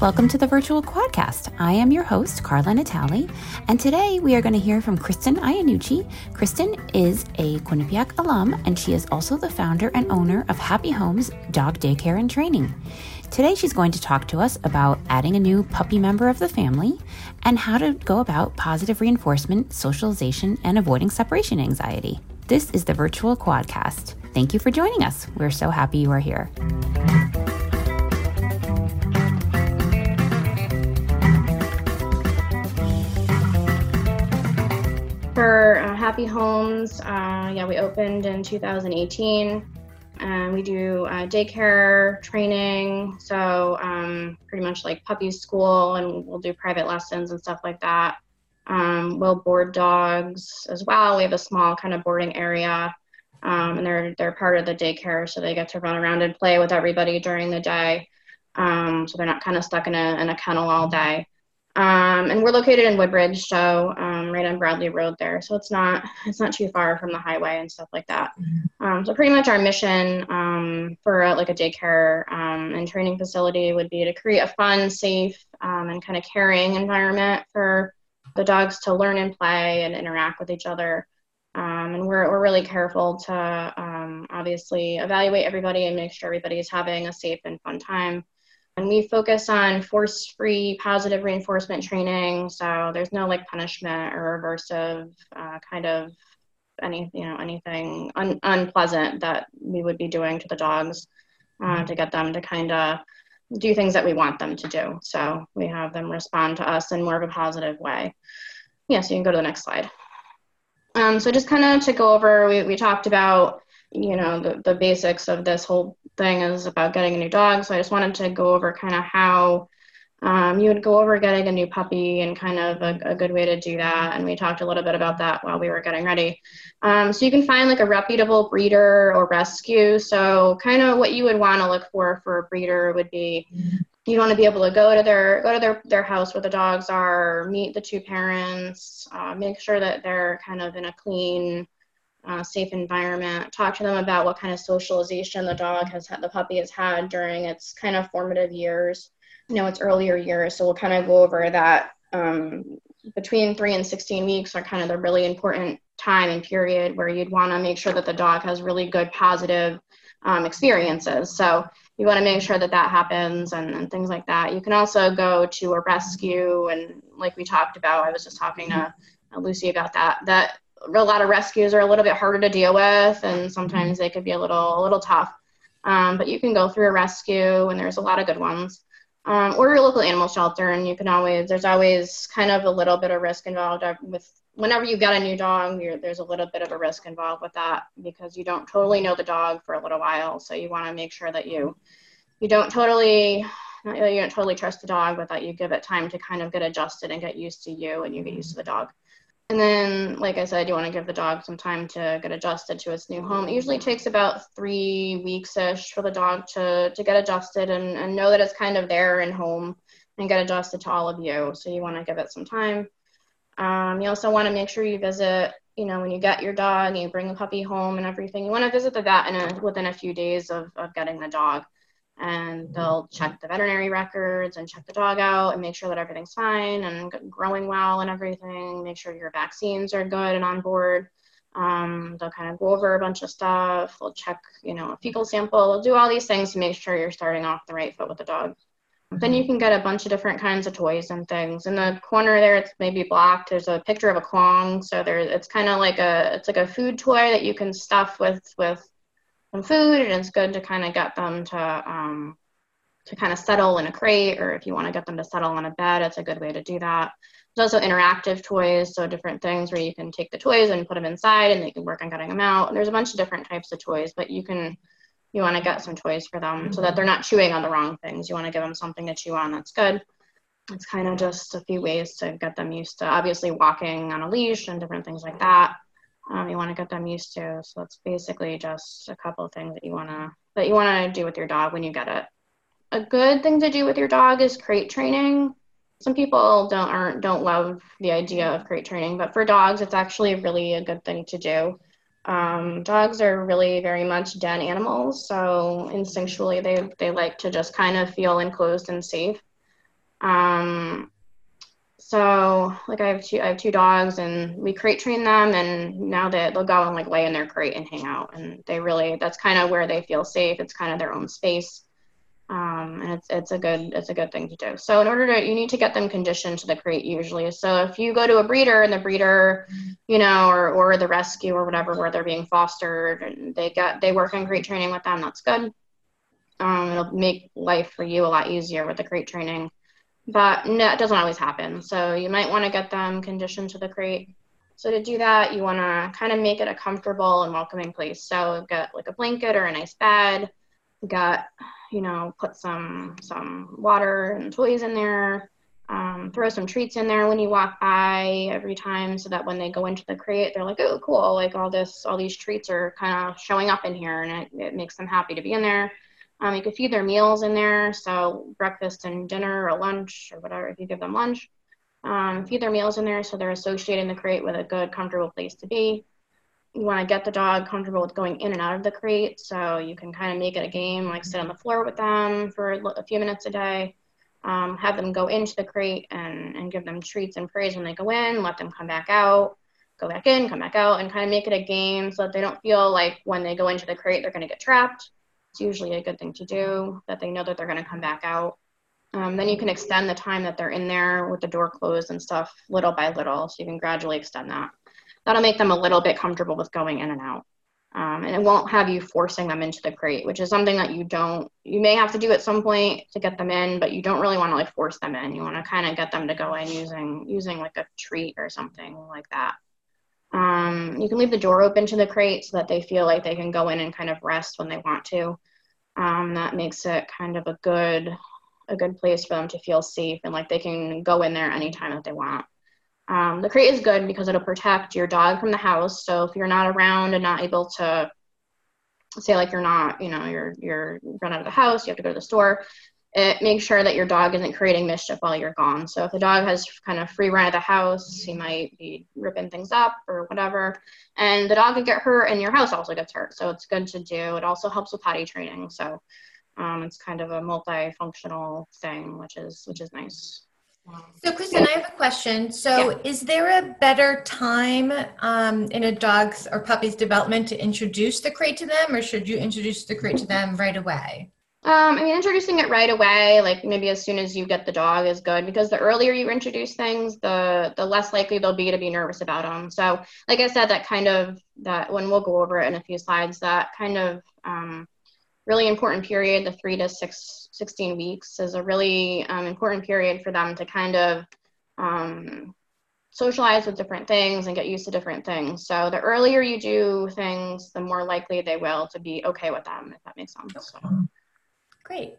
Welcome to the virtual quadcast. I am your host, Karla Natale, and today we are going to hear from Kristen Iannucci. Kristen is a Quinnipiac alum, and she is also the founder and owner of Happy Homes Dog Daycare and Training. Today, she's going to talk to us about adding a new puppy member of the family and how to go about positive reinforcement, socialization, and avoiding separation anxiety. This is the virtual quadcast. Thank you for joining us. We're so happy you are here. For uh, Happy Homes, uh, yeah, we opened in 2018. And we do uh, daycare training, so um, pretty much like puppy school, and we'll do private lessons and stuff like that. Um, we'll board dogs as well. We have a small kind of boarding area, um, and they're they're part of the daycare, so they get to run around and play with everybody during the day. Um, so they're not kind of stuck in a in a kennel all day. Um, and we're located in Woodbridge, so um, right on Bradley Road there. So it's not it's not too far from the highway and stuff like that. Mm-hmm. Um, so pretty much our mission um, for a, like a daycare um, and training facility would be to create a fun, safe, um, and kind of caring environment for the dogs to learn and play and interact with each other. and we're we're really careful to obviously evaluate everybody and make sure everybody is having a safe and fun time. And we focus on force free positive reinforcement training. So there's no like punishment or aversive uh, kind of any, you know, anything un- unpleasant that we would be doing to the dogs uh, to get them to kind of do things that we want them to do. So we have them respond to us in more of a positive way. Yeah, so you can go to the next slide. Um, so just kind of to go over, we, we talked about you know the, the basics of this whole thing is about getting a new dog. So i just wanted to go over kind of how um, you would go over getting a new puppy and kind of a, a, good way to do that. And we talked a little bit about that while we were getting ready. Um, so you can find like a reputable breeder or rescue. So kind of what you would want to look for for a breeder would be you want to be able to go to their go to their, their house where the dogs are meet the two parents uh, make sure that they're kind of in a clean uh, safe environment. Talk to them about what kind of socialization the dog has had, the puppy has had during its kind of formative years, you know, its earlier years. So we'll kind of go over that um, between three and 16 weeks are kind of the really important time and period where you'd want to make sure that the dog has really good positive um, experiences. So you want to make sure that that happens and, and, things like that. You can also go to a rescue and like we talked about, I was just talking to Lucy about that, that a lot of rescues are a little bit harder to deal with, and sometimes they could be a little a little tough. Um, but you can go through a rescue, and there's a lot of good ones. Um, or your local animal shelter, and you can always there's always kind of a little bit of risk involved with whenever you get a new dog. there's a little bit of a risk involved with that because you don't totally know the dog for a little while, so you want to make sure that you you don't totally you don't totally trust the dog, but that you give it time to kind of get adjusted and get used to you, and you get used to the dog. And then, like I said, you want to give the dog some time to get adjusted to its new home. It usually takes about three weeks ish for the dog to, to get adjusted and, and know that it's kind of there and home and get adjusted to all of you. So you want to give it some time. Um, you also want to make sure you visit, you know, when you get your dog and you bring the puppy home and everything, you want to visit the vet in a, within a few days of, of getting the dog and they'll check the veterinary records and check the dog out and make sure that everything's fine and growing well and everything. Make sure your vaccines are good and on board. Um, they'll kind of go over a bunch of stuff. They'll check, you know, a fecal sample. They'll do all these things to make sure you're starting off the right foot with the dog. Then you can get a bunch of different kinds of toys and things. In the corner there, it's maybe blocked. There's a picture of a Kong, so there it's kind of like a it's like a food toy that you can stuff with with some food and it's good to kind of get them to um, to kind of settle in a crate or if you want to get them to settle on a bed it's a good way to do that. There's also interactive toys so different things where you can take the toys and put them inside and they can work on getting them out. And there's a bunch of different types of toys but you can you want to get some toys for them so that they're not chewing on the wrong things. You want to give them something to chew on that's good. It's kind of just a few ways to get them used to obviously walking on a leash and different things like that um, you want to get them used to. So it's basically just a couple of things that you want to that you want to do with your dog when you get it. A good thing to do with your dog is crate training. Some people don't aren't don't love the idea of crate training, but for dogs, it's actually really a good thing to do. Um, dogs are really very much den animals, so instinctually they they like to just kind of feel enclosed and safe. Um, so like I have two I have two dogs and we crate train them and now that they'll go and like lay in their crate and hang out and they really that's kind of where they feel safe. It's kind of their own space. Um, and it's it's a good it's a good thing to do. So in order to you need to get them conditioned to the crate usually. So if you go to a breeder and the breeder, you know, or or the rescue or whatever where they're being fostered and they get they work on crate training with them, that's good. Um, it'll make life for you a lot easier with the crate training but no, it doesn't always happen. So you might want to get them conditioned to the crate. So to do that, you want to kind of make it a comfortable and welcoming place. So get like a blanket or a nice bed. Got, you know, put some some water and toys in there. Um, throw some treats in there when you walk by every time, so that when they go into the crate, they're like, "Oh, cool! Like all this, all these treats are kind of showing up in here, and it, it makes them happy to be in there." Um, you could feed their meals in there, so breakfast and dinner or lunch or whatever, if you give them lunch. Um, feed their meals in there so they're associating the crate with a good, comfortable place to be. You want to get the dog comfortable with going in and out of the crate, so you can kind of make it a game, like sit on the floor with them for a few minutes a day. Um, have them go into the crate and, and give them treats and praise when they go in, let them come back out, go back in, come back out, and kind of make it a game so that they don't feel like when they go into the crate they're going to get trapped it's usually a good thing to do that they know that they're going to come back out. Um, then you can extend the time that they're in there with the door closed and stuff little by little. So you can gradually extend that. That'll make them a little bit comfortable with going in and out. Um, and it won't have you forcing them into the crate, which is something that you don't, you may have to do at some point to get them in, but you don't really want to like force them in. You want to kind of get them to go in using, using like a treat or something like that. Um, you can leave the door open to the crate so that they feel like they can go in and kind of rest when they want to. Um, that makes it kind of a good a good place for them to feel safe and like they can go in there anytime that they want. Um, the crate is good because it'll protect your dog from the house. So if you're not around and not able to say like you're not, you know, you're you're run out of the house, you have to go to the store, it makes sure that your dog isn't creating mischief while you're gone. So if the dog has kind of free run of the house, he might be ripping things up or whatever, and the dog could get hurt, and your house also gets hurt. So it's good to do. It also helps with potty training. So um, it's kind of a multifunctional thing, which is which is nice. So, Kristen, I have a question. So, yeah. is there a better time um, in a dog's or puppy's development to introduce the crate to them, or should you introduce the crate to them right away? Um, I mean, introducing it right away, like maybe as soon as you get the dog, is good because the earlier you introduce things, the the less likely they'll be to be nervous about them. So, like I said, that kind of that when we'll go over it in a few slides, that kind of um, really important period, the three to six, 16 weeks, is a really um, important period for them to kind of um, socialize with different things and get used to different things. So the earlier you do things, the more likely they will to be okay with them, if that makes sense. So. Great.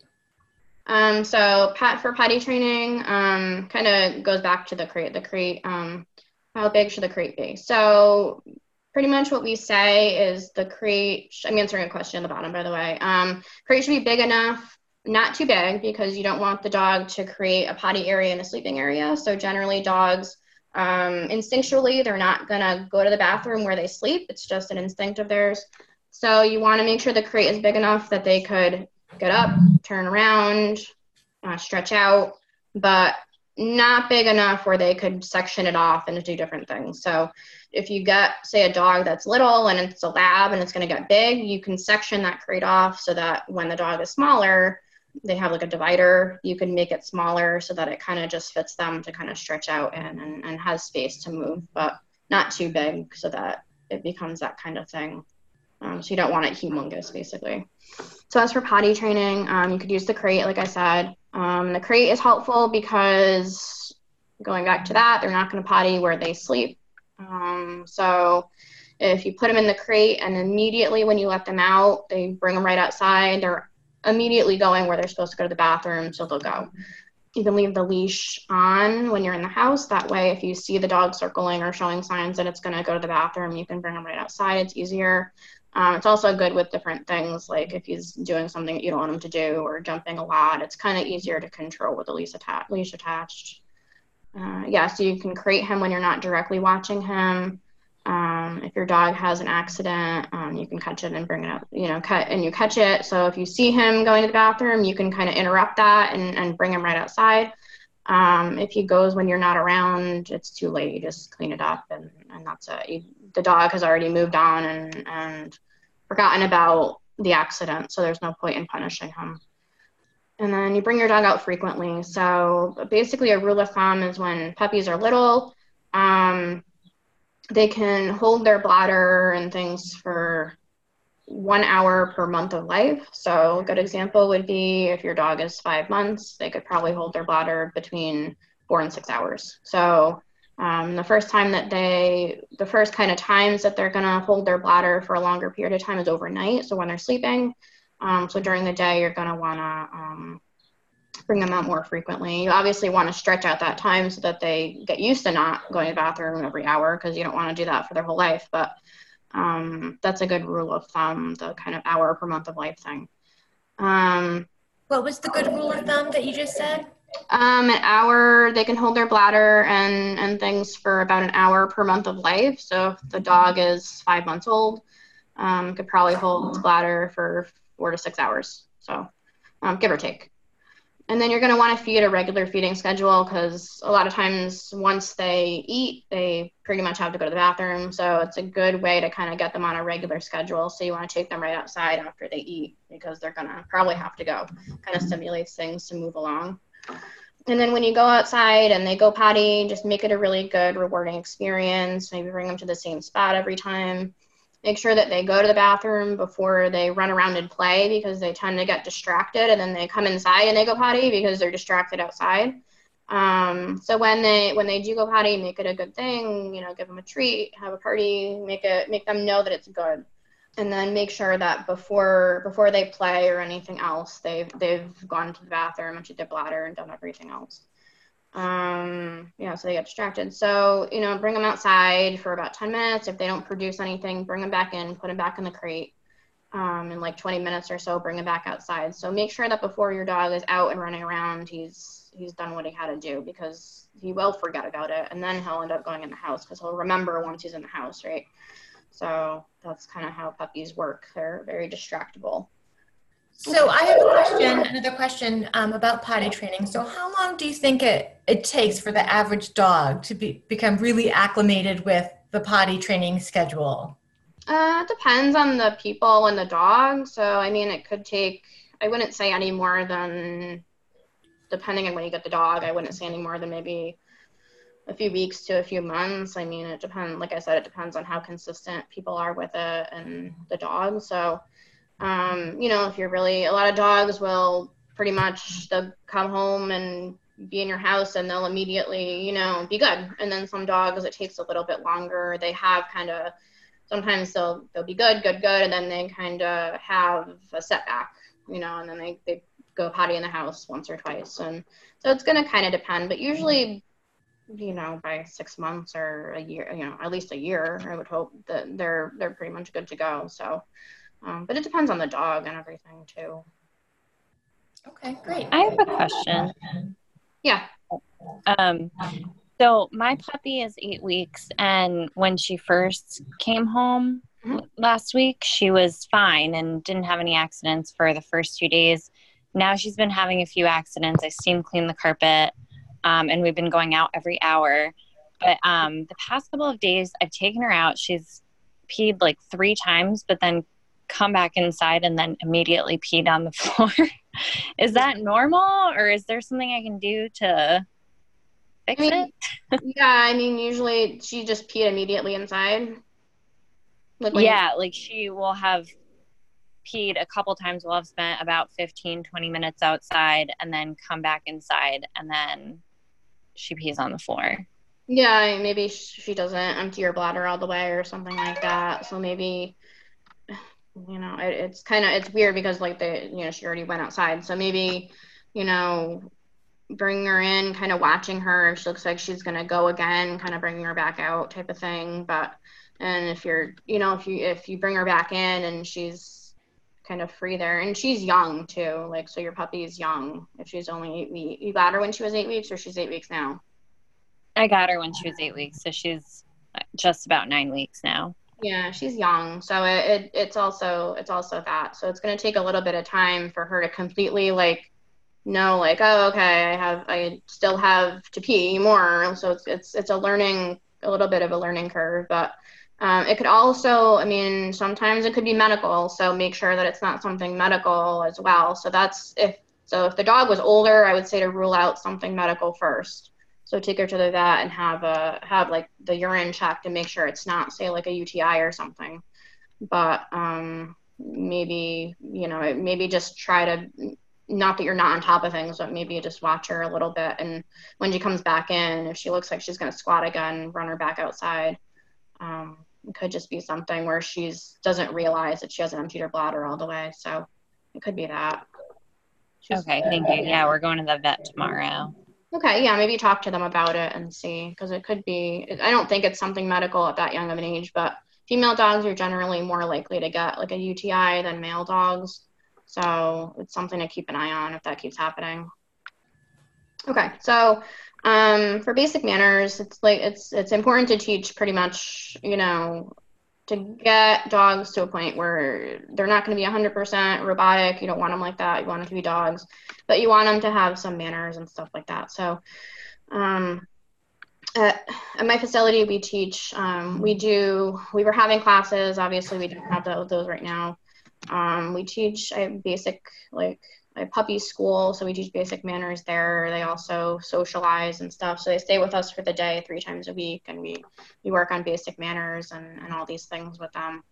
Um, so pat for potty training um, kind of goes back to the crate. The crate, um, how big should the crate be? So pretty much what we say is the crate. I'm answering a question at the bottom, by the way. Um, crate should be big enough, not too big, because you don't want the dog to create a potty area and a sleeping area. So generally, dogs um, instinctually they're not gonna go to the bathroom where they sleep. It's just an instinct of theirs. So you want to make sure the crate is big enough that they could get up, turn around, uh, stretch out, but not big enough where they could section it off and do different things. So if you get, say, a dog that's little and it's a lab and it's going to get big, you can section that crate off so that when the dog is smaller, they have like a divider. You can make it smaller so that it kind of just fits them to kind of stretch out in and, and has space to move, but not too big so that it becomes that kind of thing. Um, so you don't want it humongous, basically. So as for potty training, um, you could use the crate, like I said. Um, the crate is helpful because going back to that, they're not going to potty where they sleep. Um, so if you put them in the crate and immediately when you let them out, they bring them right outside, they're immediately going where they're supposed to go to the bathroom, so they'll go. You can leave the leash on when you're in the house. That way, if you see the dog circling or showing signs that it's going to go to the bathroom, you can bring them right outside. It's easier. Um, it's also good with different things, like if he's doing something that you don't want him to do or jumping a lot. It's kind of easier to control with the leash, atta- leash attached. Uh, yeah, so you can crate him when you're not directly watching him. Um, if your dog has an accident, um, you can catch it and bring it up, you know, cut and you catch it. So if you see him going to the bathroom, you can kind of interrupt that and, and bring him right outside. Um, if he goes when you're not around, it's too late. You just clean it up, and, and that's it. You, the dog has already moved on and, and forgotten about the accident, so there's no point in punishing him. And then you bring your dog out frequently. So basically, a rule of thumb is when puppies are little, um, they can hold their bladder and things for one hour per month of life. So a good example would be if your dog is five months, they could probably hold their bladder between four and six hours. So um, the first time that they, the first kind of times that they're gonna hold their bladder for a longer period of time is overnight. So when they're sleeping. Um, so during the day, you're gonna wanna um, bring them out more frequently. You obviously want to stretch out that time so that they get used to not going to the bathroom every hour because you don't want to do that for their whole life. But um, that's a good rule of thumb, the kind of hour per month of life thing. Um, what was the good rule of thumb that you just said? Um, an hour, they can hold their bladder and, and things for about an hour per month of life. So if the dog is five months old, um, could probably hold its bladder for four to six hours. So um, give or take. And then you're going to want to feed a regular feeding schedule because a lot of times once they eat, they pretty much have to go to the bathroom. So it's a good way to kind of get them on a regular schedule. So you want to take them right outside after they eat because they're going to probably have to go. Kind of stimulates things to move along. And then when you go outside and they go potty, just make it a really good, rewarding experience. Maybe bring them to the same spot every time make sure that they go to the bathroom before they run around and play because they tend to get distracted and then they come inside and they go potty because they're distracted outside. Um, so when they when they do go potty, make it a good thing. You know, give them a treat, have a party, make it make them know that it's good, and then make sure that before before they play or anything else, they've they've gone to the bathroom, emptied their bladder, and done everything else um, you know, so they get distracted. So, you know, bring them outside for about 10 minutes. If they don't produce anything, bring them back in, put them back in the crate. Um, in like 20 minutes or so, bring them back outside. So make sure that before your dog is out and running around, he's he's done what he had to do because he will forget about it, and then he'll end up going in the house because he'll remember once he's in the house, right? So that's kind of how puppies work. They're very distractible. So I have a question, another question um, about potty training. So how long do you think it, it takes for the average dog to be, become really acclimated with the potty training schedule? Uh, it depends on the people and the dog. So I mean, it could take. I wouldn't say any more than, depending on when you get the dog. I wouldn't say any more than maybe a few weeks to a few months. I mean, it depends. Like I said, it depends on how consistent people are with it and the dog. So um, you know, if you're really, a lot of dogs will pretty much they'll come home and be in your house and they'll immediately, you know, be good. And then some dogs, it takes a little bit longer. They have kind of, sometimes they'll they'll be good, good, good, and then they kind of have a setback, you know, and then they they go potty in the house once or twice, and so it's gonna kind of depend. But usually, you know, by six months or a year, you know, at least a year, I would hope that they're they're pretty much good to go. So um, but it depends on the dog and everything too. Okay, great. I have a question. Yeah. Um, so my puppy is eight weeks, and when she first came home mm-hmm. last week, she was fine and didn't have any accidents for the first few days. Now she's been having a few accidents. I steam clean the carpet, um, and we've been going out every hour. But um, the past couple of days, I've taken her out. She's peed like three times, but then come back inside and then immediately peed on the floor. is that normal or is there something I can do to fix I mean, it? yeah, I mean, usually she just peed immediately inside. Like yeah, like she will have peed a couple times. We'll have spent about 15, 20 minutes outside and then come back inside and then she pees on the floor. Yeah, maybe she doesn't empty her bladder all the way or something like that. So maybe you know it, it's kind of it's weird because like the you know she already went outside so maybe you know bring her in kind of watching her if she looks like she's to go again kind of bringing her back out type of thing but and if you're you know if you if you bring her back in and she's kind of free there. And she's young too. Like so your puppy is young. If she's only eight weeks you got her when she was eight weeks or she's eight weeks now? I got her when she was eight weeks so she's uh, just about nine weeks now. Yeah, she's young, so it, it, it's also it's also that. So it's going to take a little bit of time for her to completely like know like oh okay i have i still have to pee more. So it's it's, it's a learning a little bit of a learning curve but um, it could also i mean sometimes it could be medical so make sure that it's not something medical as well so that's if so if the dog was older i would say to rule out something medical first so take her to the vet and have a have like the urine checked and make sure it's not say like a uti or something but um, maybe you know maybe just try to not that you're not on top of things, but maybe just watch her a little bit. And when she comes back in, if she looks like she's going to squat again, run her back outside. Um, it could just be something where she's doesn't realize that she hasn't emptied her bladder all the way. So it could be that. She's, okay, thank you. Yeah, we're going to the vet tomorrow. Okay, yeah, maybe talk to them about it and see because it could be. I don't think it's something medical at that young of an age, but female dogs are generally more likely to get like a UTI than male dogs. So it's something to keep an eye on if that keeps happening. Okay, so um, for basic manners, it's like it's it's important to teach pretty much, you know, to get dogs to a point where they're not going to be 100% robotic. You don't want them like that. You want them to be dogs, but you want them to have some manners and stuff like that. So um, at, at, my facility, we teach. Um, we do. We were having classes. Obviously, we don't have those right now. Um, we teach a basic like a puppy school, so we teach basic manners there. They also socialize and stuff. So they stay with us for the day three times a week, and we we work on basic manners and, and all these things with them.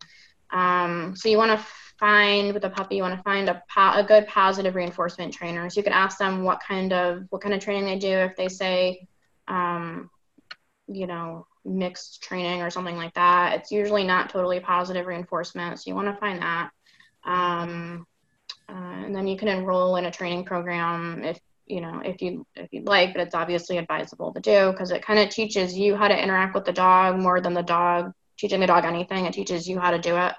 Um, so you want to find with a puppy, you want to find a, po- a good positive reinforcement trainer. So you can ask them what kind of what kind of training they do. If they say, um, you know, mixed training or something like that, it's usually not totally positive reinforcement. So you want to find that. Um, uh, and then you can enroll in a training program if you know if you if you'd like, but it's obviously advisable to do because it kind of teaches you how to interact with the dog more than the dog teaching the dog anything. It teaches you how to do it.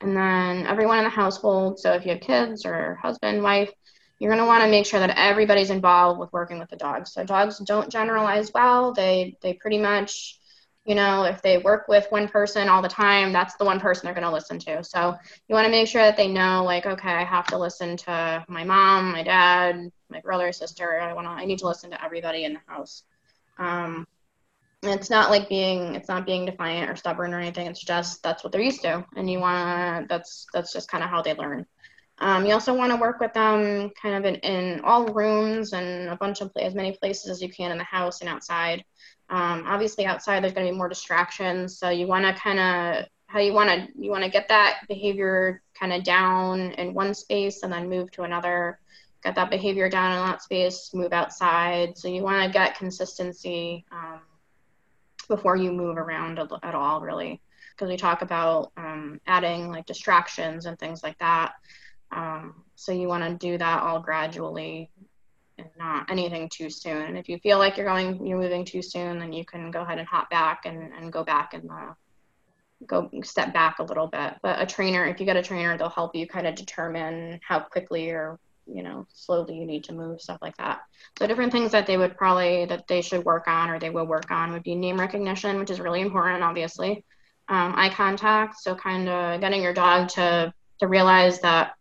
And then everyone in the household. So if you have kids or husband, wife, you're going to want to make sure that everybody's involved with working with the dogs. So dogs don't generalize well. They they pretty much you know if they work with one person all the time that's the one person they're going to listen to. So you want to make sure that they know like okay i have to listen to my mom my dad my brother sister. I want to i need to listen to everybody in the house. Um, it's not like being it's not being defiant or stubborn or anything. It's just that's what they're used to. And you want to that's that's just kind of how they learn. Um, you also want to work with them kind of in, in all rooms and a bunch of as many places as you can in the house and outside um, obviously outside there's going to be more distractions, so you want to kind of how you want to you want to get that behavior kind of down in one space and then move to another. Get that behavior down in that space, move outside. So you want to get consistency um, before you move around at all, really, because we talk about um, adding like distractions and things like that. Um, so you want to do that all gradually and not anything too soon. And if you feel like you're going, you're moving too soon, then you can go ahead and hop back and, and go back and uh, go step back a little bit. But a trainer, if you get a trainer, they'll help you kind of determine how quickly or you know slowly you need to move stuff like that so different things that they would probably that they should work on or they will work on would be name recognition which is really important obviously um, eye contact so kind of getting your dog to to realize that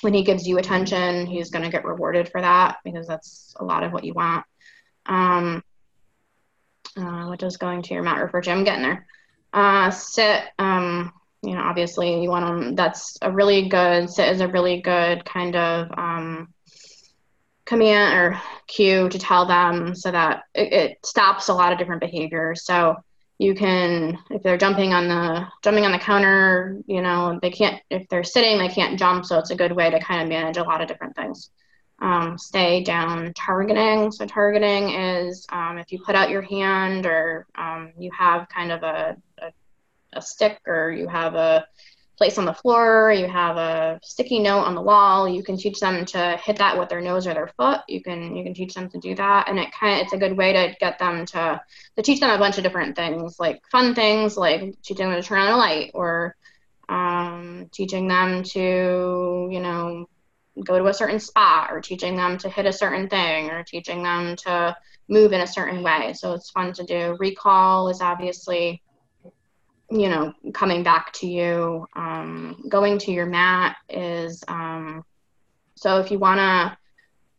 when he gives you attention, he's going to get rewarded for that because that's a lot of what you want. Um, uh, what does going to your mat refer to? I'm getting there. Uh, sit, um, you know, obviously you want them, that's a really good, sit is a really good kind of um, command or cue to tell them so that it, it stops a lot of different behaviors. So you can if they're jumping on the jumping on the counter you know they can't if they're sitting they can't jump so it's a good way to kind of manage a lot of different things. Um, stay down targeting. So targeting is um, if you put out your hand or um, you have kind of a, a, a stick or you have a place on the floor, you have a sticky note on the wall, you can teach them to hit that with their nose or their foot. You can you can teach them to do that and it kind of it's a good way to get them to to teach them a bunch of different things, like fun things like teaching them to turn on a light or um, teaching them to, you know, go to a certain spot or teaching them to hit a certain thing or teaching them to move in a certain way. So it's fun to do. Recall is obviously you know, coming back to you, um, going to your mat is um, so if you want to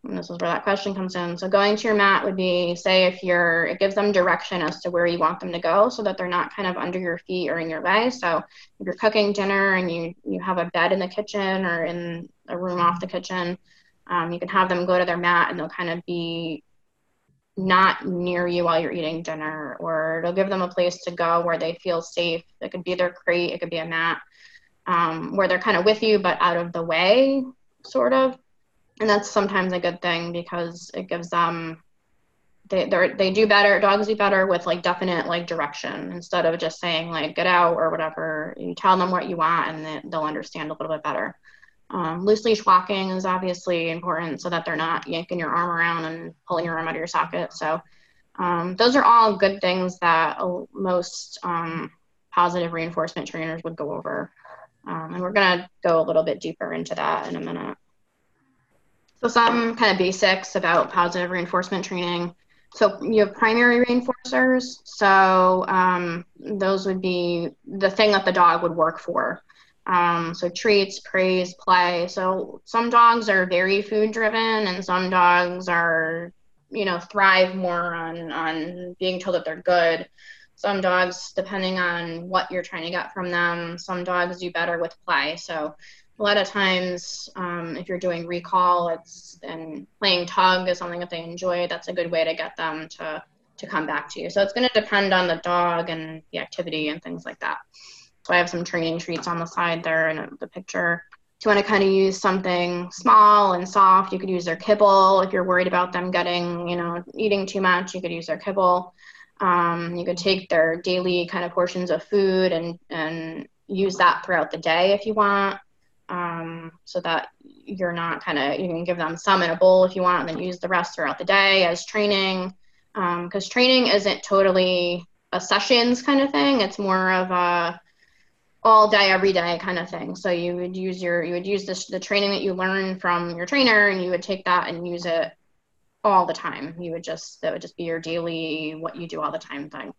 this is where that question comes in. So going to your mat would be, say, if you're, it gives them direction as to where you want them to go, so that they're not kind of under your feet or in your way. So if you're cooking dinner and you you have a bed in the kitchen or in a room off the kitchen, um, you can have them go to their mat and they'll kind of be not near you while you're eating dinner, or it'll give them a place to go where they feel safe. It could be their crate, it could be a mat, um, where they're kind of with you but out of the way, sort of. And that's sometimes a good thing because it gives them they they do better dogs do better with like definite like direction instead of just saying like get out or whatever. You tell them what you want and they, they'll understand a little bit better um, loose leash walking is obviously important so that they're not yanking your arm around and pulling your arm out of your socket so um, those are all good things that most um, positive reinforcement trainers would go over um, and we're going to go a little bit deeper into that in a minute so some kind of basics about positive reinforcement training. So you have primary reinforcers. So um, those would be the thing that the dog would work for. Um, so treats, praise, play. So some dogs are very food driven, and some dogs are, you know, thrive more on on being told that they're good. Some dogs, depending on what you're trying to get from them, some dogs do better with play. So a lot of times um, if you're doing recall it's and playing tug is something that they enjoy that's a good way to get them to to come back to you so it's going to depend on the dog and the activity and things like that so i have some training treats on the side there in the picture. If you want to kind of use something small and soft you could use their kibble if you're worried about them getting you know eating too much you could use their kibble. Um, you could take their daily kind of portions of food and and use that throughout the day if you want. Um, so that you're not kind of you can give them some in a bowl if you want and then use the rest throughout the day as training. Because um, training isn't totally a sessions kind of thing. It's more of a all day every day kind of thing so you would use your you would use this the training that you learn from your trainer and you would take that and use it all the time you would just that would just be your daily what you do all the time thing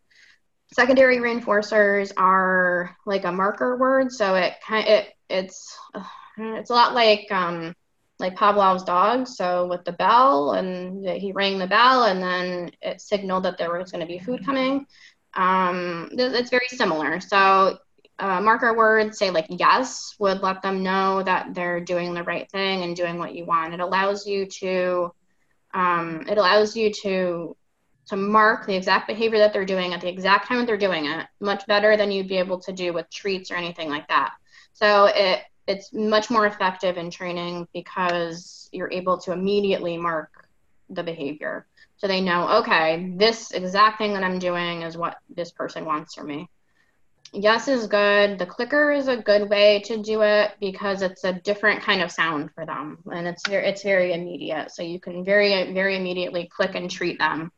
secondary reinforcers are like a marker word so it kind it it's uh, it's a lot like um, like Pavlov's dog. So with the bell, and he rang the bell, and then it signaled that there was going to be food coming. Um, it's very similar. So uh, marker words say like yes would let them know that they're doing the right thing and doing what you want. It allows you to um, it allows you to to mark the exact behavior that they're doing at the exact time that they're doing it much better than you'd be able to do with treats or anything like that. So it it's much more effective in training because you're able to immediately mark the behavior. So they know, okay, this exact thing that I'm doing is what this person wants from me. Yes is good. The clicker is a good way to do it because it's a different kind of sound for them and it's very, it's very immediate. So you can very very immediately click and treat them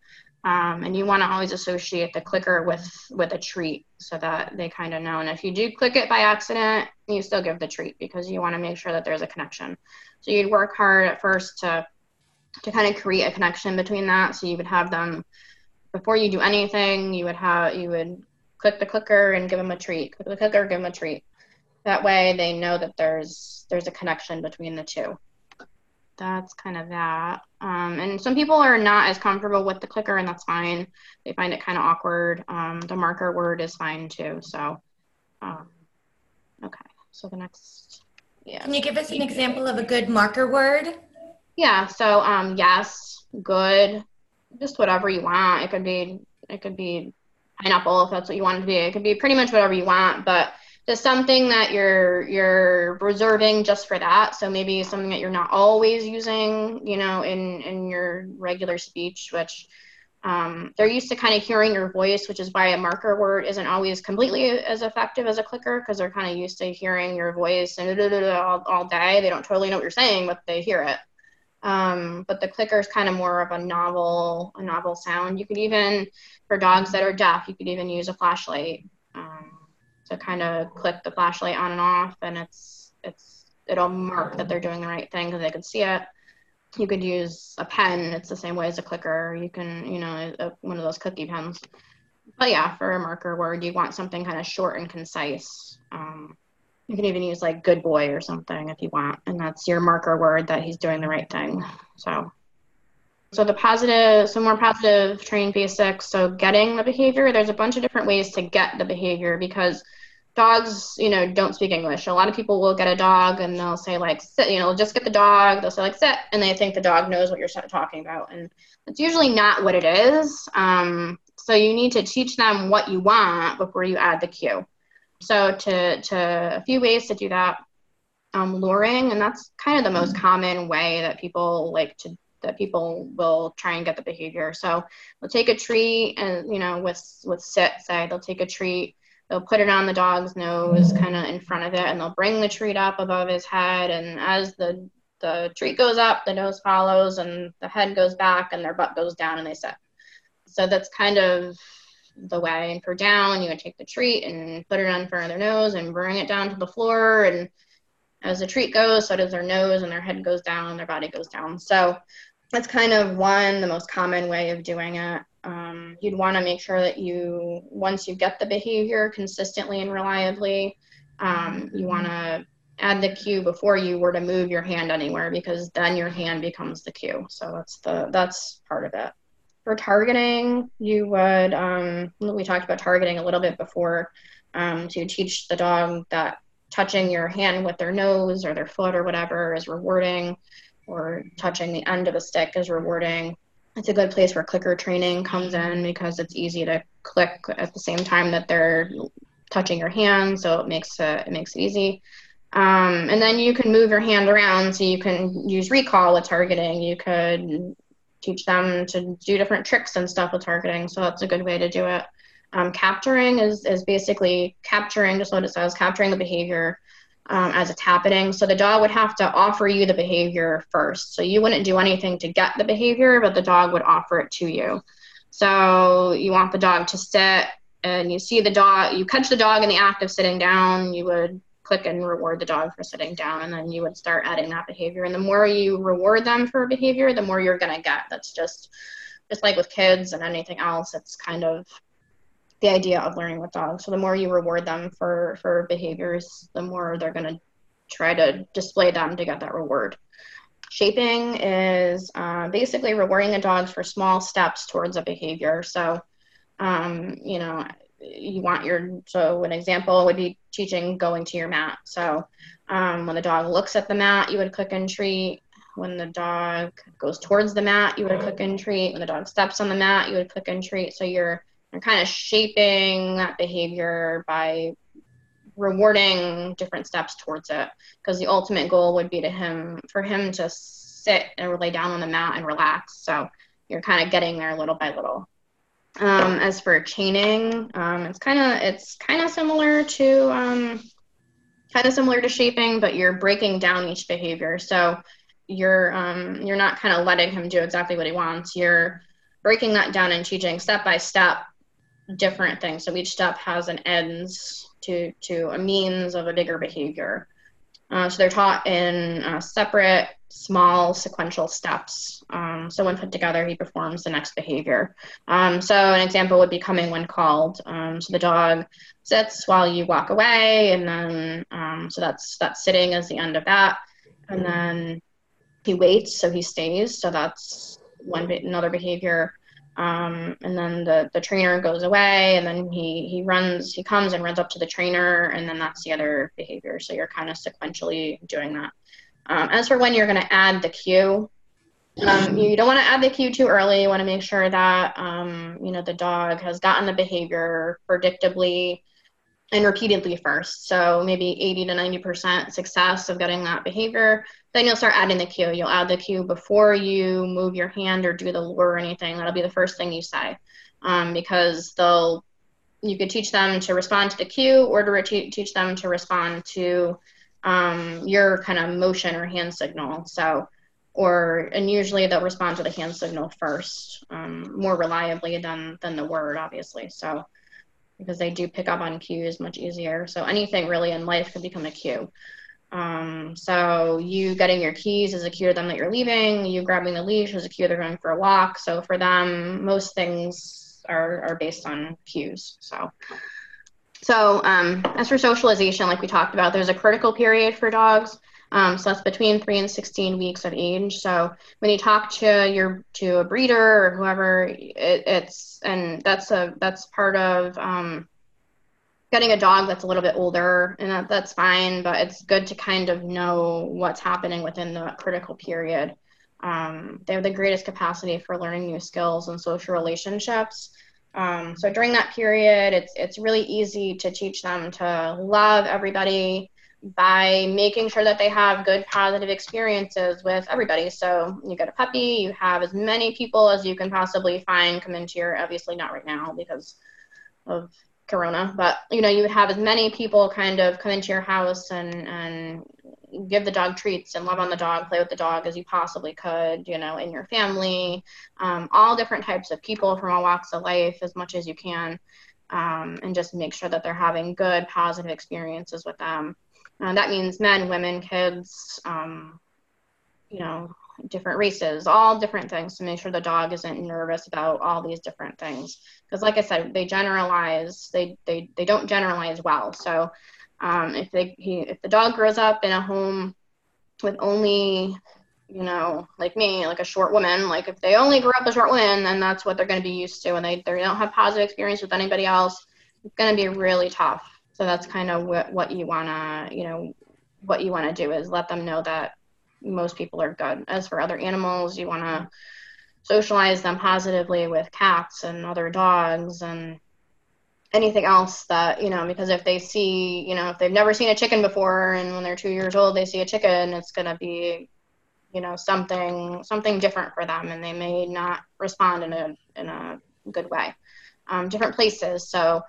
um, and you want to always associate the clicker with with a treat so that they kind of know and if you do click it by accident you still give the treat because you want to make sure that there's a connection so you'd work hard at first to to kind of create a connection between that so you would have them before you do anything you would have you would click the clicker and give them a treat click the clicker give them a treat that way they know that there's there's a connection between the two that's kind of that. Um, and some people are not as comfortable with the clicker, and that's fine. They find it kind of awkward. Um, the marker word is fine too. So, um, okay. So the next, yeah. Can you give us an example of a good marker word? Yeah. So, um, yes, good, just whatever you want. It could be, it could be pineapple if that's what you want to be. It could be pretty much whatever you want, but just something that you're you're reserving just for that. So maybe something that you're not always using you know in in your regular speech which um, they're used to kind of hearing your voice which is why a marker word isn't always completely as effective as a clicker because they're kind of used to hearing your voice and all, all day. They don't totally know what you're saying but they hear it. Um, but the clicker is kind of more of a novel a novel sound. You could even for dogs that are deaf you could even use a flashlight um, to kind of click the flashlight on and off and it's it's it'll mark that they're doing the right thing because they can see it. You could use a pen it's the same way as a clicker. You can you know a, one of those cookie pens. But yeah for a marker word you want something kind of short and concise. Um, You can even use like good boy or something if you want, and that's your marker word that he's doing the right thing. So, so the positive, some more positive training basics. So getting the behavior, there's a bunch of different ways to get the behavior because dogs, you know, don't speak English. A lot of people will get a dog and they'll say like sit, you know, just get the dog. They'll say like sit, and they think the dog knows what you're talking about, and it's usually not what it is. Um, so you need to teach them what you want before you add the cue. So to to a few ways to do that. Um, luring, and that's kind of the most common way that people like to that people will try and get the behavior. So they'll take a treat and you know with with sit say they'll take a treat. They'll put it on the dog's nose mm-hmm. kind of in front of it and they'll bring the treat up above his head and as the the treat goes up the nose follows and the head goes back and their butt goes down and they sit. So that's kind of the way and for down. You would take the treat and put it on front of their nose and bring it down to the floor and as the treat goes so does their nose and their head goes down and their body goes down. So that's kind of one the most common way of doing it um, you'd want to make sure that you, once you get the behavior consistently and reliably, um, you want to add the cue before you were to move your hand anywhere because then your hand becomes the cue. So that's the that's part of it. For targeting, you would um, we talked about targeting a little bit before um, to teach the dog that touching your hand with their nose or their foot or whatever is rewarding, or touching the end of a stick is rewarding it's a good place where clicker training comes in because it's easy to click at the same time that they're touching your hand, so it makes it, it makes it easy. Um, and then you can move your hand around, so you can use recall with targeting. You could teach them to do different tricks and stuff with targeting, so that's a good way to do it. Um, capturing is, is basically capturing, just what it says, capturing the behavior um, as it's happening. So the dog would have to offer you the behavior first. So you wouldn't do anything to get the behavior, but the dog would offer it to you. So you want the dog to sit and you see the dog, you catch the dog in the act of sitting down, you would click and reward the dog for sitting down and then you would start adding that behavior. And the more you reward them for a behavior, the more you're going to get. That's just just like with kids and anything else, it's kind of the idea of learning with dogs. So the more you reward them for for behaviors, the more they're going to try to display them to get that reward. Shaping is uh, basically rewarding the dogs for small steps towards a behavior. So, um, you know, you want your so an example would be teaching going to your mat. So, um, when the dog looks at the mat, you would click and treat. When the dog goes towards the mat, you would click and treat. When the dog steps on the mat, you would click and treat. So you're and kind of shaping that behavior by rewarding different steps towards it. Because the ultimate goal would be to him for him to sit and lay down on the mat and relax. So you're kind of getting there little by little. Um, as for chaining um, it's kind of it's kind of similar to um, kind of similar to shaping but you're breaking down each behavior. So you're um, you're not kind of letting him do exactly what he wants. You're breaking that down and teaching step by step different things. So each step has an ends to to a means of a bigger behavior. Uh, so they're taught in uh, separate, small, sequential steps. Um, so when put together, he performs the next behavior. Um, so an example would be coming when called. Um, so the dog sits while you walk away, and then um, so that's that's sitting is the end of that, and then he waits, so he stays. So that's one another behavior. Um, and then the, the trainer goes away and then he, he runs, he comes and runs up to the trainer and then that's the other behavior. So you're kind of sequentially doing that. Um, as for when you're going to add the cue, um, you don't want to add the cue too early. You want to make sure that, um, you know, the dog has gotten the behavior predictably and repeatedly first. So maybe 80 to 90% success of getting that behavior. Then you'll start adding the cue. You'll add the cue before you move your hand or do the lure or anything. That'll be the first thing you say um, because they'll you could teach them to respond to the cue or to re- teach them to respond to um, your kind of motion or hand signal. So, or and usually they'll respond to the hand signal first, um, more reliably than than the word, obviously. So because they do pick up on cues much easier. So anything really in life can become a cue. Um, so you getting your keys is a cue to them that you're leaving. You grabbing the leash is a cue they're going for a walk. So for them, most things are, are based on cues. So So, um, as for socialization, like we talked about, there's a critical period for dogs. Um, so that's between three and 16 weeks of age. So when you talk to your to a breeder or whoever, it, it's and that's a that's part of um, getting a dog that's a little bit older, and that, that's fine. But it's good to kind of know what's happening within the critical period. Um, they have the greatest capacity for learning new skills and social relationships. Um, so during that period, it's it's really easy to teach them to love everybody by making sure that they have good positive experiences with everybody. So you get a puppy, you have as many people as you can possibly find come into your obviously not right now because of corona, but you know, you would have as many people kind of come into your house and and give the dog treats and love on the dog, play with the dog as you possibly could, you know, in your family, um, all different types of people from all walks of life as much as you can. Um, and just make sure that they're having good positive experiences with them. Uh, that means men, women, kids, um, you know, different races, all different things to make sure the dog isn't nervous about all these different things. Because, like I said, they generalize. They they they don't generalize well. So, um, if they he, if the dog grows up in a home with only you know, like me, like a short woman, like if they only grew up a short woman, then that's what they're going to be used to, and they, they don't have positive experience with anybody else. It's going to be really tough. So that's kind of what, what you want to, you know, what you want to do is let them know that most people are good. As for other animals, you want to socialize them positively with cats and other dogs and anything else that, you know, because if they see, you know, if they've never seen a chicken before and when they're two years old, they see a chicken, it's going to be, you know, something, something different for them and they may not respond in a, in a good way. Um, different places. So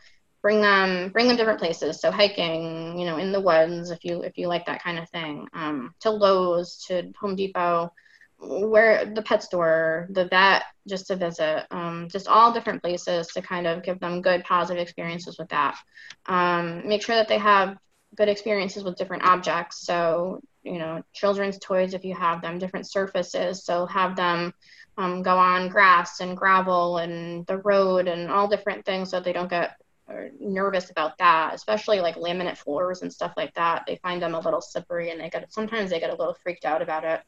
bring them bring them different places. So hiking you know in the woods if you if you like that kind of thing um, to lowes to home depot where the pet store the vet just to visit um, just all different places to kind of give them good positive experiences with that. Um, make sure that they have good experiences with different objects. So you know children's toys if you have them different surfaces. So have them um, go on grass and gravel and the road and all different things so they don't get are nervous about that, especially like laminate floors and stuff like that. They find them a little slippery and they get sometimes they get a little freaked out about it.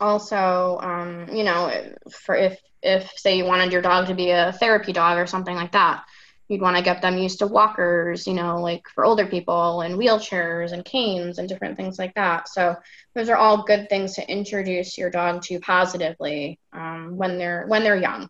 Also, um, you know, for if if say you wanted your dog to be a therapy dog or something like that, you'd want to get them used to walkers, you know, like for older people and wheelchairs and canes and different things like that. So those are all good things to introduce your dog to positively um, when they're when they're young.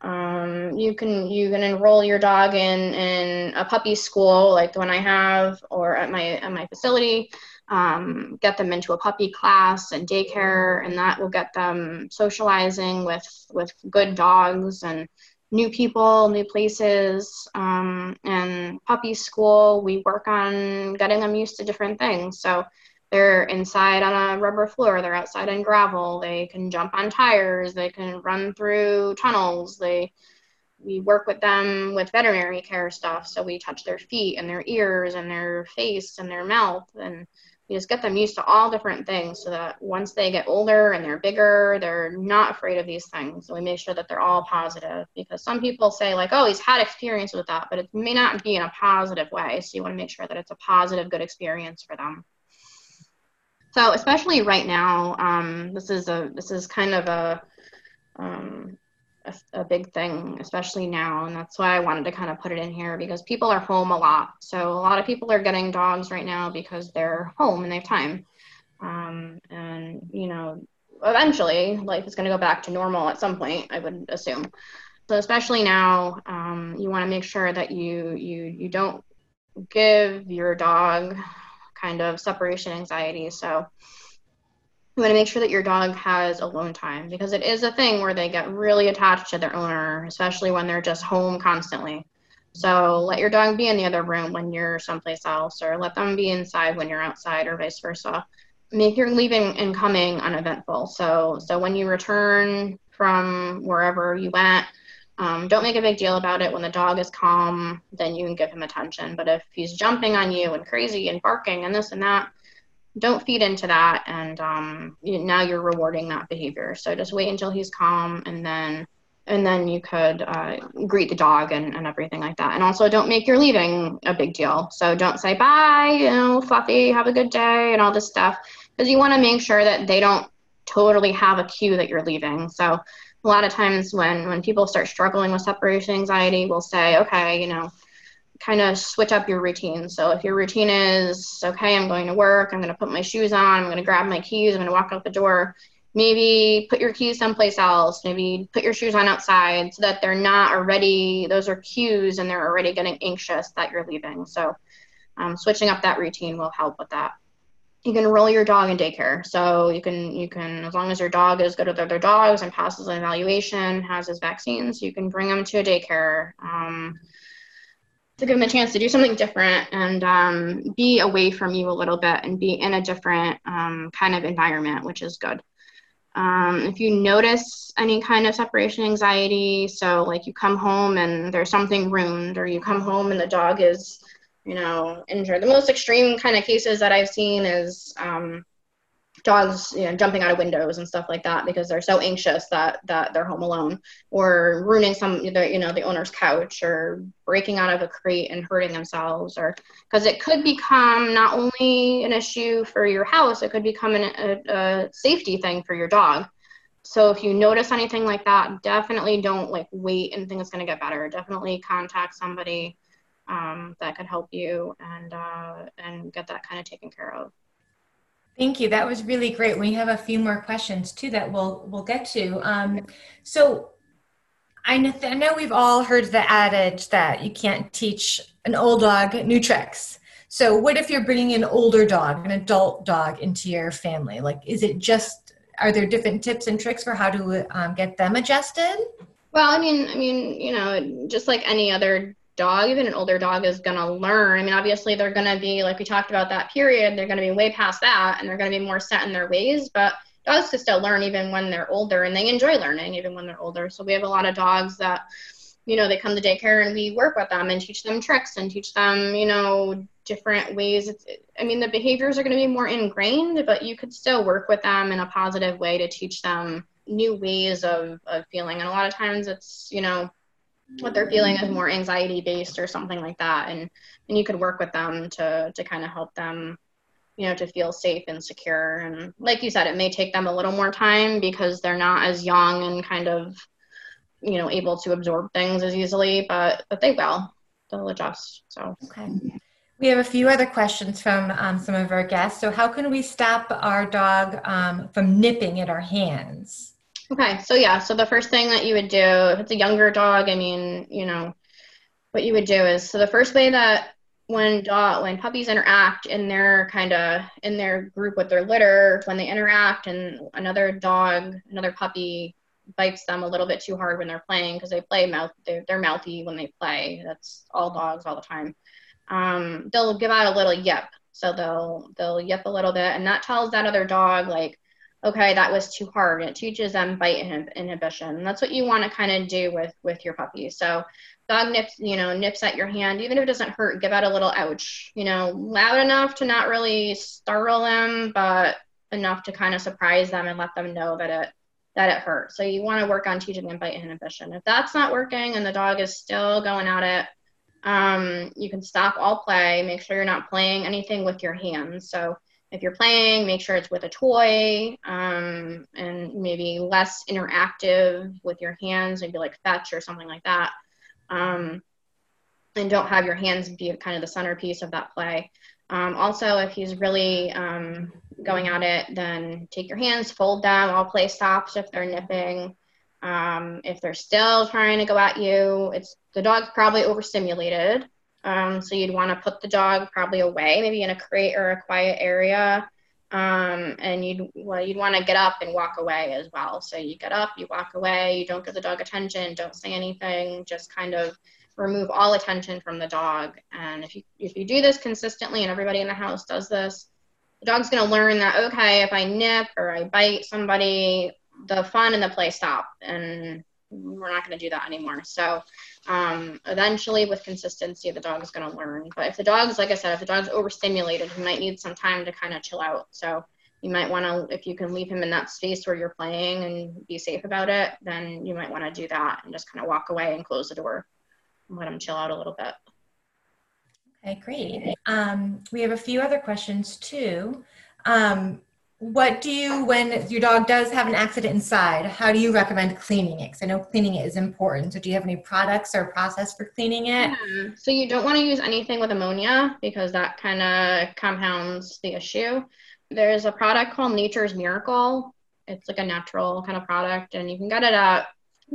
Um, you can you can enroll your dog in in a puppy school like the one I have, or at my at my facility. Um, get them into a puppy class and daycare, and that will get them socializing with with good dogs and new people, new places, um, and puppy school. We work on getting them used to different things. So they're inside on a rubber floor they're outside on gravel they can jump on tires they can run through tunnels they we work with them with veterinary care stuff so we touch their feet and their ears and their face and their mouth and we just get them used to all different things so that once they get older and they're bigger they're not afraid of these things so we make sure that they're all positive because some people say like oh he's had experience with that but it may not be in a positive way so you want to make sure that it's a positive good experience for them so especially right now, um, this is a this is kind of a, um, a, a big thing, especially now, and that's why I wanted to kind of put it in here because people are home a lot. So a lot of people are getting dogs right now because they're home and they have time, um, and you know, eventually life is going to go back to normal at some point. I would assume. So especially now, um, you want to make sure that you you you don't give your dog kind of separation anxiety. So you want to make sure that your dog has alone time because it is a thing where they get really attached to their owner, especially when they're just home constantly. So let your dog be in the other room when you're someplace else, or let them be inside when you're outside, or vice versa. Make your leaving and coming uneventful. So so when you return from wherever you went, um, don't make a big deal about it. When the dog is calm, then you can give him attention. But if he's jumping on you and crazy and barking and this and that, don't feed into that. And um, you, now you're rewarding that behavior. So just wait until he's calm and then and then you could uh, greet the dog and, and everything like that. And also, don't make your leaving a big deal. So don't say bye, you know, Fluffy, have a good day, and all this stuff, because you want to make sure that they don't totally have a cue that you're leaving. So a lot of times when when people start struggling with separation anxiety, we'll say, okay, you know, kind of switch up your routine. So if your routine is okay, I'm going to work, I'm going to put my shoes on, I'm going to grab my keys, I'm going to walk out the door maybe put your keys someplace else maybe put your shoes on outside so that they're not already those are cues and they're already getting anxious that you're leaving so um, switching up that routine will help with that you can enroll your dog in daycare. So you can you can as long as your dog is good with other dogs and passes an evaluation has his vaccines you can bring them to a daycare um, to give them a chance to do something different and um, be away from you a little bit and be in a different um, kind of environment which is good. Um, if you notice any kind of separation anxiety, so like you come home and there's something ruined, or you come home and the dog is, you know, injured. The most extreme kind of cases that I've seen is um, dogs you know jumping out of windows and stuff like that because they're so anxious that that they're home alone or ruining some you know the owner's couch or breaking out of a crate and hurting themselves or because it could become not only an issue for your house it could become an, a, a safety thing for your dog so if you notice anything like that definitely don't like wait and think it's going to get better definitely contact somebody um, that could help you and uh, and get that kind of taken care of Thank you. That was really great. We have a few more questions too that we'll we'll get to. Um, so I know, I know we've all heard the adage that you can't teach an old dog new tricks. So what if you're bringing an older dog, an adult dog, into your family? Like, is it just are there different tips and tricks for how to um, get them adjusted? Well, I mean, I mean, you know, just like any other dog, even an older dog, is going to learn. I mean, obviously, they're going to be, like we talked about that period, they're going to be way past that and they're going to be more set in their ways. But dogs can still learn even when they're older and they enjoy learning even when they're older. So we have a lot of dogs that, you know, they come to daycare and we work with them and teach them tricks and teach them, you know, different ways. It's, I mean, the behaviors are going to be more ingrained, but you could still work with them in a positive way to teach them new ways of, of feeling. And a lot of times it's, you know, what they're feeling is more anxiety based or something like that and and you could work with them to to kind of help them you know to feel safe and secure and like you said it may take them a little more time because they're not as young and kind of you know able to absorb things as easily but but they will. They'll adjust so. Okay. We have a few other questions from um, some of our guests. So how can we stop our dog um, from nipping at our hands Okay, so yeah, so the first thing that you would do, if it's a younger dog, I mean, you know, what you would do is so the first way that when dog when puppies interact in their kind of in their group with their litter, when they interact and another dog, another puppy bites them a little bit too hard when they're playing because they play mouth they're, they're mouthy when they play. That's all dogs all the time. Um, they'll give out a little yip, so they'll they'll yip a little bit, and that tells that other dog like okay, that was too hard. It teaches them bite inhibition. And that's what you want to kind of do with with your puppy. So dog nips, you know, nips at your hand, even if it doesn't hurt, give out a little ouch, you know, loud enough to not really startle them, but enough to kind of surprise them and let them know that it that it hurts. So you want to work on teaching them bite inhibition. If that's not working and the dog is still going at it, um, you can stop all play. Make sure you're not playing anything with your hands. So if you're playing, make sure it's with a toy um, and maybe less interactive with your hands, maybe like fetch or something like that. Um, and don't have your hands be kind of the centerpiece of that play. Um, also, if he's really um, going at it, then take your hands, fold them, all play stops if they're nipping. Um, if they're still trying to go at you, it's the dog's probably overstimulated. Um, so you'd want to put the dog probably away, maybe in a crate or a quiet area. Um, and you'd well, you'd want to get up and walk away as well. So you get up, you walk away, you don't give the dog attention, don't say anything, just kind of remove all attention from the dog. And if you if you do this consistently, and everybody in the house does this, the dog's going to learn that okay, if I nip or I bite somebody, the fun and the play stop, and we're not going to do that anymore. So um, eventually, with consistency, the dog is going to learn. But if the dog's, like I said, if the dog's overstimulated, he might need some time to kind of chill out. So you might want to if you can leave him in that space where you're playing and be safe about it then you might want to do that and just kind of walk away and close the door and let him chill out a little bit okay great um, we have a few other questions too um, what do you when your dog does have an accident inside how do you recommend cleaning it? Because i know cleaning it is important. So do you have any products or process for cleaning it? Yeah. so you don't want to use anything with ammonia because that kind of compounds the issue. There's a product called nature's miracle. It's like a natural kind of product and you can get it at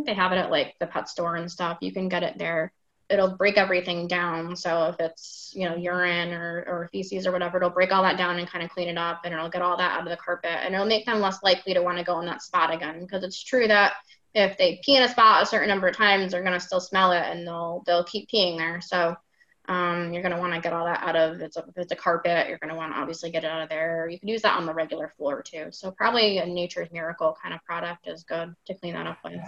they have it at like the pet store and stuff. You can get it there it'll break everything down. So if it's, you know, urine or, or feces or whatever, it'll break all that down and kind of clean it up and it'll get all that out of the carpet and it'll make them less likely to want to go in that spot again. Because it's true that if they pee in a spot a certain number of times, they're going to still smell it and they'll, they'll keep peeing there. So um, you're going to want to get all that out of, it's a, if it's a carpet, you're going to want to obviously get it out of there. You can use that on the regular floor too. So probably a nature's miracle kind of product is good to clean that up with.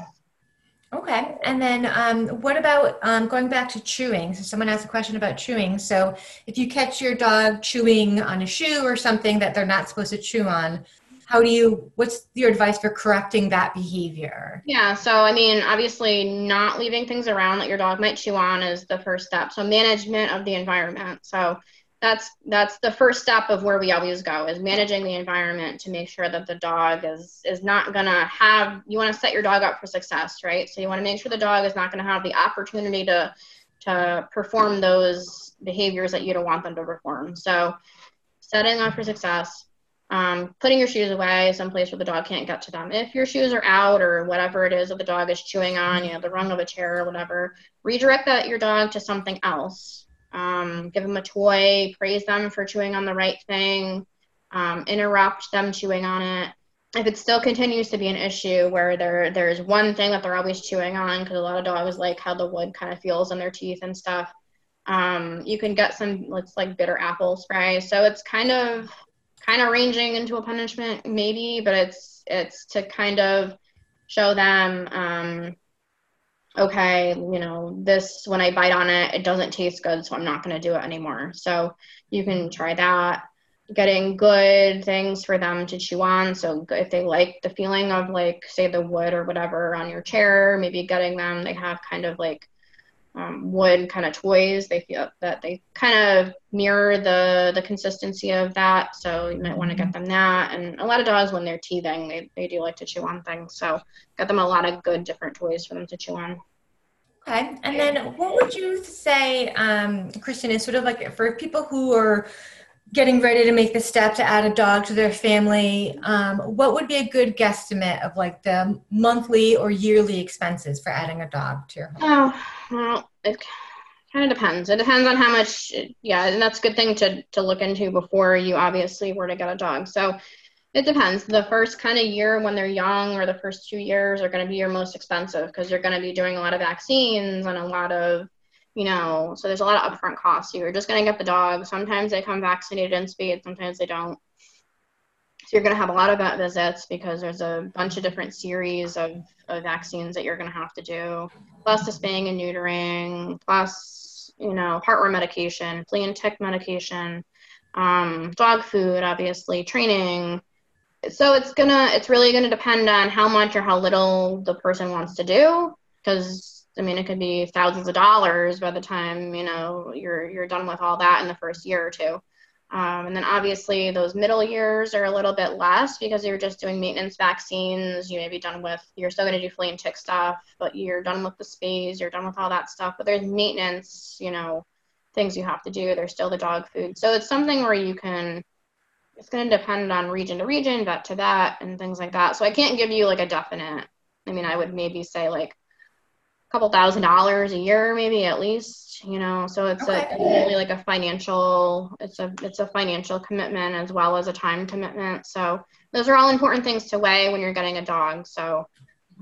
Okay. And then um, what about um, going back to chewing? So someone asked a question about chewing. So if you catch your dog chewing on a shoe or something that they're not supposed to chew on, how do you what's your advice for correcting that behavior yeah so i mean obviously not leaving things around that your dog might chew on is the first step so management of the environment so that's that's the first step of where we always go is managing the environment to make sure that the dog is is not gonna have you want to set your dog up for success right? So you want to make sure the dog is not going to have the opportunity to to perform those behaviors that you don't want them to perform. So setting up for success um, putting your shoes away someplace where the dog can't get to them. If your shoes are out or whatever it is that the dog is chewing on you know the rung of a chair or whatever redirect that your dog to something else um, give them a toy, praise them for chewing on the right thing, um, interrupt them chewing on it. If it still continues to be an issue where there there's one thing that they're always chewing on, because a lot of dogs like how the wood kind of feels in their teeth and stuff, um, you can get some it's like bitter apple spray. So it's kind of kind of ranging into a punishment maybe, but it's it's to kind of show them um, okay, you know, this, when I bite on it, it doesn't taste good, so I'm not going to do it anymore. So you can try that. Getting good things for them to chew on. So if they like the feeling of, like, say, the wood or whatever on your chair, maybe getting them, they have kind of like um, wood kind of toys. They feel that they kind of mirror the the consistency of that. So you might want to get them that. And a lot of dogs, when they're teething, they, they do like to chew on things. So get them a lot of good different toys for them to chew on. Okay. And then what would you say, um, Kristen, is sort of like for people who are getting ready to make the step to add a dog to their family, um, what would be a good guesstimate of like the monthly or yearly expenses for adding a dog to your home? Oh, well, it kind of depends. It depends on how much, yeah, and that's a good thing to, to look into before you obviously were to get a dog. So it depends. The first kind of year when they're young or the first two years are going to be your most expensive because you're going to be doing a lot of vaccines and a lot of, you know, so there's a lot of upfront costs. You're just going to get the dog. Sometimes they come vaccinated in speed, sometimes they don't. So you're going to have a lot of vet visits because there's a bunch of different series of, of vaccines that you're going to have to do, plus the spaying and neutering, plus, you know, heartworm medication, flea and tick medication, um, dog food, obviously, training, so it's gonna it's really gonna depend on how much or how little the person wants to do because i mean it could be thousands of dollars by the time you know you're you're done with all that in the first year or two um, and then obviously those middle years are a little bit less because you're just doing maintenance vaccines you may be done with you're still going to do flea and tick stuff but you're done with the space you're done with all that stuff but there's maintenance you know things you have to do there's still the dog food so it's something where you can it's going to depend on region to region, vet to vet, and things like that. So I can't give you like a definite. I mean, I would maybe say like couple thousand dollars a year, maybe at least. You know, so it's okay. a really like a financial. It's a it's a financial commitment as well as a time commitment. So those are all important things to weigh when you're getting a dog. So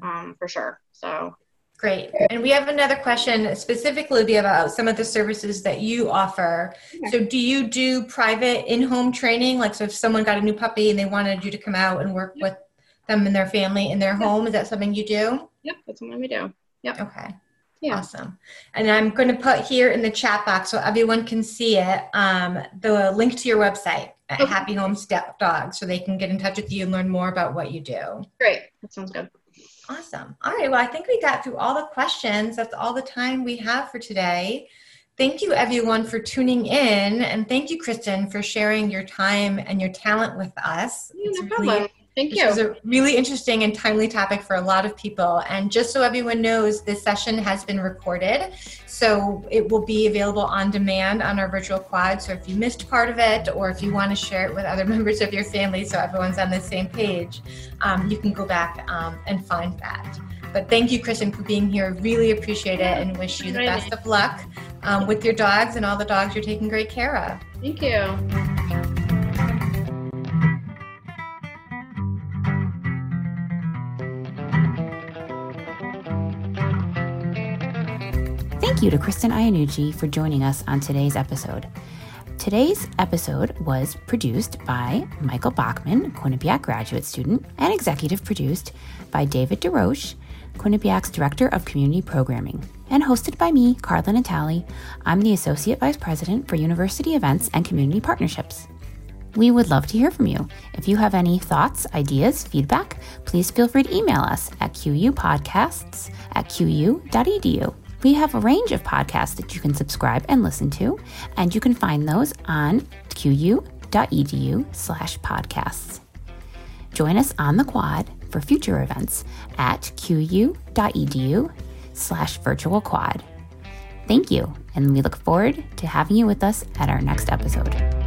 um, for sure. So Great. And we have another question specifically about some of the services that you offer. So, do you do private in home training? Like, so if someone got a new puppy and they wanted you to come out and work with them and their family in their home, is that something you do? Yep, that's something we do. Yep. Okay. Yeah. Awesome. And I'm going to put here in the chat box so everyone can see it um, the link to your website. at Okay. Happy Home Step Dog so they can get in touch with you and learn more about what you do. Great. That sounds good. Awesome. All right. Well, I think we got through all the questions. That's all the time we have for today. Thank you, everyone, for tuning in. And thank you, Kristen, for sharing your time and your talent with us. Yeah, no really- problem. Thank This you. was a really interesting and timely topic for a lot of people. And just so everyone knows, this session has been recorded. So it will be available on demand on our virtual quad. So if you missed part of it, or if you want to share it with other members of your family so everyone's on the same page, um, you can go back um, and find that. But thank you, Kristen, for being here. Really appreciate it and wish you the best of luck um, with your dogs and all the dogs you're taking great care of. Thank you. You to Kristen Iannucci for joining us on today's episode. Today's episode was produced by Michael Bachmann, Quinnipiac graduate student, and executive produced by David DesRoches, Quinnipiac's Director of Community Programming, and hosted by me, Karla Natale. I'm the Associate Vice President for University Events and Community Partnerships. We would love to hear from you. If you have any thoughts, ideas, feedback, please feel free to email us at qupodcasts at qu.edu. We have a range of podcasts that you can subscribe and listen to, and you can find those on qu.edu slash podcasts. Join us on the quad for future events at qu.edu slash virtual quad. Thank you, and we look forward to having you with us at our next episode.